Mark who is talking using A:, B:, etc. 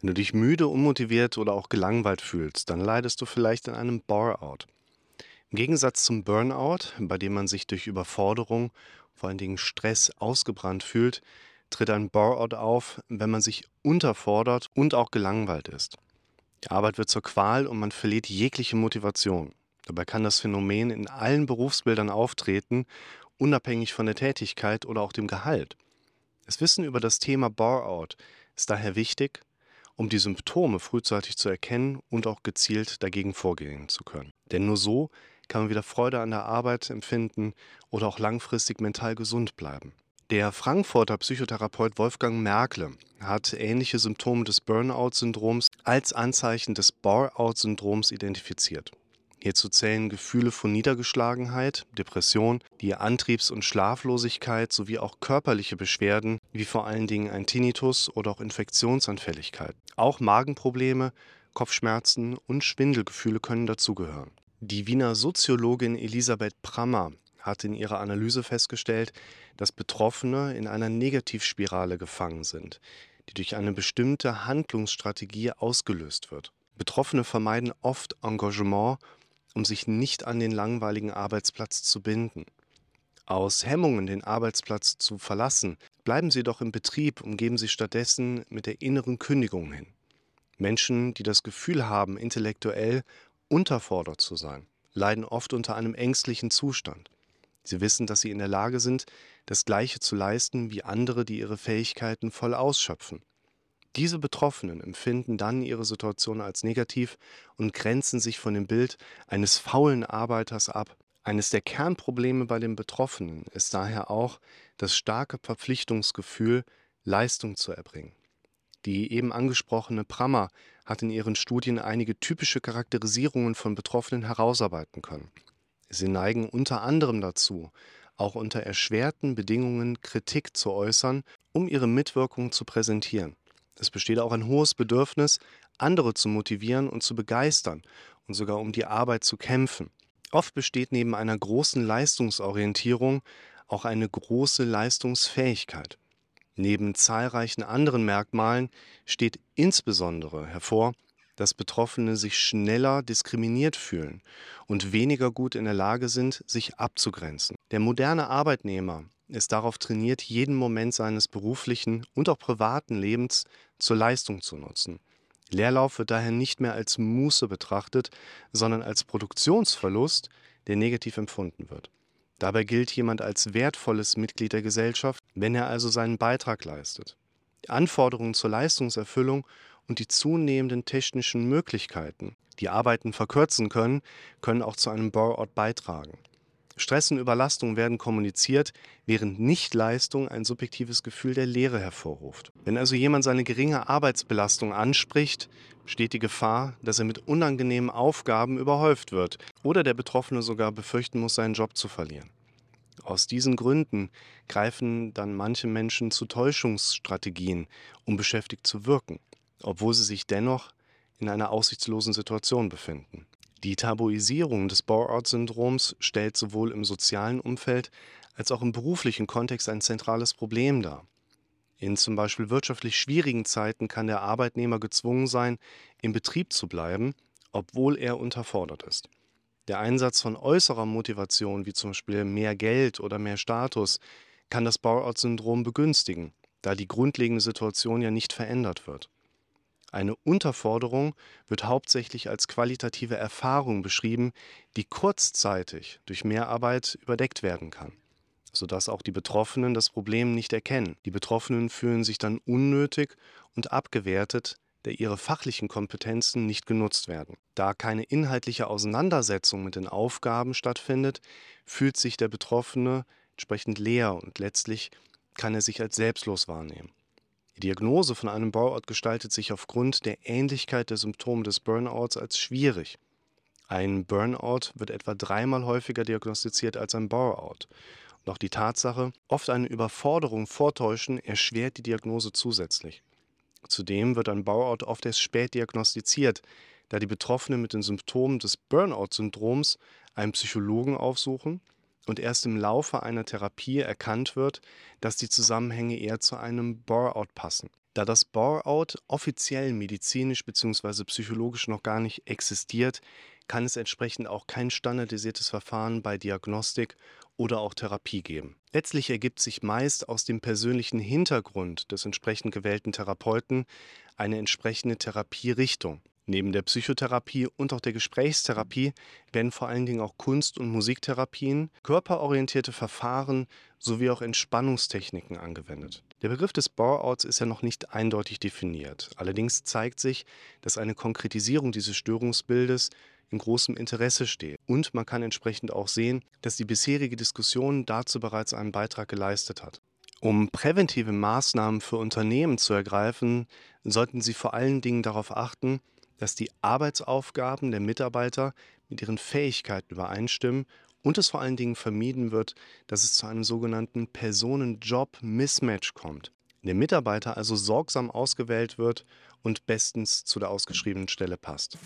A: Wenn du dich müde, unmotiviert oder auch gelangweilt fühlst, dann leidest du vielleicht an einem Bore-out. Im Gegensatz zum Burnout, bei dem man sich durch Überforderung, vor allen Dingen Stress, ausgebrannt fühlt, tritt ein Bore-out auf, wenn man sich unterfordert und auch gelangweilt ist. Die Arbeit wird zur Qual und man verliert jegliche Motivation. Dabei kann das Phänomen in allen Berufsbildern auftreten, unabhängig von der Tätigkeit oder auch dem Gehalt. Das Wissen über das Thema Bore-out ist daher wichtig, um die Symptome frühzeitig zu erkennen und auch gezielt dagegen vorgehen zu können. Denn nur so kann man wieder Freude an der Arbeit empfinden oder auch langfristig mental gesund bleiben. Der Frankfurter Psychotherapeut Wolfgang Merkle hat ähnliche Symptome des Burnout-Syndroms als Anzeichen des Bore-out-Syndroms identifiziert. Hierzu zählen Gefühle von Niedergeschlagenheit, Depression, die Antriebs- und Schlaflosigkeit sowie auch körperliche Beschwerden wie vor allen Dingen ein Tinnitus oder auch Infektionsanfälligkeit. Auch Magenprobleme, Kopfschmerzen und Schwindelgefühle können dazugehören. Die Wiener Soziologin Elisabeth Prammer hat in ihrer Analyse festgestellt, dass Betroffene in einer Negativspirale gefangen sind, die durch eine bestimmte Handlungsstrategie ausgelöst wird. Betroffene vermeiden oft Engagement um sich nicht an den langweiligen Arbeitsplatz zu binden. Aus Hemmungen, den Arbeitsplatz zu verlassen, bleiben sie doch im Betrieb und geben sich stattdessen mit der inneren Kündigung hin. Menschen, die das Gefühl haben, intellektuell unterfordert zu sein, leiden oft unter einem ängstlichen Zustand. Sie wissen, dass sie in der Lage sind, das Gleiche zu leisten wie andere, die ihre Fähigkeiten voll ausschöpfen. Diese Betroffenen empfinden dann ihre Situation als negativ und grenzen sich von dem Bild eines faulen Arbeiters ab. Eines der Kernprobleme bei den Betroffenen ist daher auch das starke Verpflichtungsgefühl, Leistung zu erbringen. Die eben angesprochene Prammer hat in ihren Studien einige typische Charakterisierungen von Betroffenen herausarbeiten können. Sie neigen unter anderem dazu, auch unter erschwerten Bedingungen Kritik zu äußern, um ihre Mitwirkung zu präsentieren. Es besteht auch ein hohes Bedürfnis, andere zu motivieren und zu begeistern und sogar um die Arbeit zu kämpfen. Oft besteht neben einer großen Leistungsorientierung auch eine große Leistungsfähigkeit. Neben zahlreichen anderen Merkmalen steht insbesondere hervor, dass Betroffene sich schneller diskriminiert fühlen und weniger gut in der Lage sind, sich abzugrenzen. Der moderne Arbeitnehmer ist darauf trainiert, jeden Moment seines beruflichen und auch privaten Lebens zur Leistung zu nutzen. Leerlauf wird daher nicht mehr als Muße betrachtet, sondern als Produktionsverlust, der negativ empfunden wird. Dabei gilt jemand als wertvolles Mitglied der Gesellschaft, wenn er also seinen Beitrag leistet. Die Anforderungen zur Leistungserfüllung und die zunehmenden technischen Möglichkeiten, die Arbeiten verkürzen können, können auch zu einem Bore-out beitragen. Stress und Überlastung werden kommuniziert, während Nichtleistung ein subjektives Gefühl der Leere hervorruft. Wenn also jemand seine geringe Arbeitsbelastung anspricht, besteht die Gefahr, dass er mit unangenehmen Aufgaben überhäuft wird oder der Betroffene sogar befürchten muss, seinen Job zu verlieren. Aus diesen Gründen greifen dann manche Menschen zu Täuschungsstrategien, um beschäftigt zu wirken, obwohl sie sich dennoch in einer aussichtslosen Situation befinden. Die Tabuisierung des Bore-out-Syndroms stellt sowohl im sozialen Umfeld als auch im beruflichen Kontext ein zentrales Problem dar. In zum Beispiel wirtschaftlich schwierigen Zeiten kann der Arbeitnehmer gezwungen sein, im Betrieb zu bleiben, obwohl er unterfordert ist. Der Einsatz von äußerer Motivation, wie zum Beispiel mehr Geld oder mehr Status, kann das Bore-out-Syndrom begünstigen, da die grundlegende Situation ja nicht verändert wird. Eine Unterforderung wird hauptsächlich als qualitative Erfahrung beschrieben, die kurzzeitig durch Mehrarbeit überdeckt werden kann, sodass auch die Betroffenen das Problem nicht erkennen. Die Betroffenen fühlen sich dann unnötig und abgewertet, da ihre fachlichen Kompetenzen nicht genutzt werden. Da keine inhaltliche Auseinandersetzung mit den Aufgaben stattfindet, fühlt sich der Betroffene entsprechend leer und letztlich kann er sich als selbstlos wahrnehmen. Die Diagnose von einem Burnout gestaltet sich aufgrund der Ähnlichkeit der Symptome des Burnouts als schwierig. Ein Burnout wird etwa dreimal häufiger diagnostiziert als ein Bore-out. Doch die Tatsache, oft eine Überforderung vortäuschen, erschwert die Diagnose zusätzlich. Zudem wird ein Bore-out oft erst spät diagnostiziert, da die Betroffenen mit den Symptomen des Burnout-Syndroms einen Psychologen aufsuchen und erst im Laufe einer Therapie erkannt wird, dass die Zusammenhänge eher zu einem Bore-out passen. Da das Bore-out offiziell medizinisch bzw. psychologisch noch gar nicht existiert, kann es entsprechend auch kein standardisiertes Verfahren bei Diagnostik oder auch Therapie geben. Letztlich ergibt sich meist aus dem persönlichen Hintergrund des entsprechend gewählten Therapeuten eine entsprechende Therapierichtung. Neben der Psychotherapie und auch der Gesprächstherapie werden vor allen Dingen auch Kunst- und Musiktherapien, körperorientierte Verfahren sowie auch Entspannungstechniken angewendet. Der Begriff des Bore-outs ist ja noch nicht eindeutig definiert. Allerdings zeigt sich, dass eine Konkretisierung dieses Störungsbildes in großem Interesse steht. Und man kann entsprechend auch sehen, dass die bisherige Diskussion dazu bereits einen Beitrag geleistet hat. Um präventive Maßnahmen für Unternehmen zu ergreifen, sollten sie vor allen Dingen darauf achten, dass die Arbeitsaufgaben der Mitarbeiter mit ihren Fähigkeiten übereinstimmen und es vor allen Dingen vermieden wird, dass es zu einem sogenannten Personen-Job-Mismatch kommt. Der Mitarbeiter also sorgsam ausgewählt wird und bestens zu der ausgeschriebenen Stelle passt.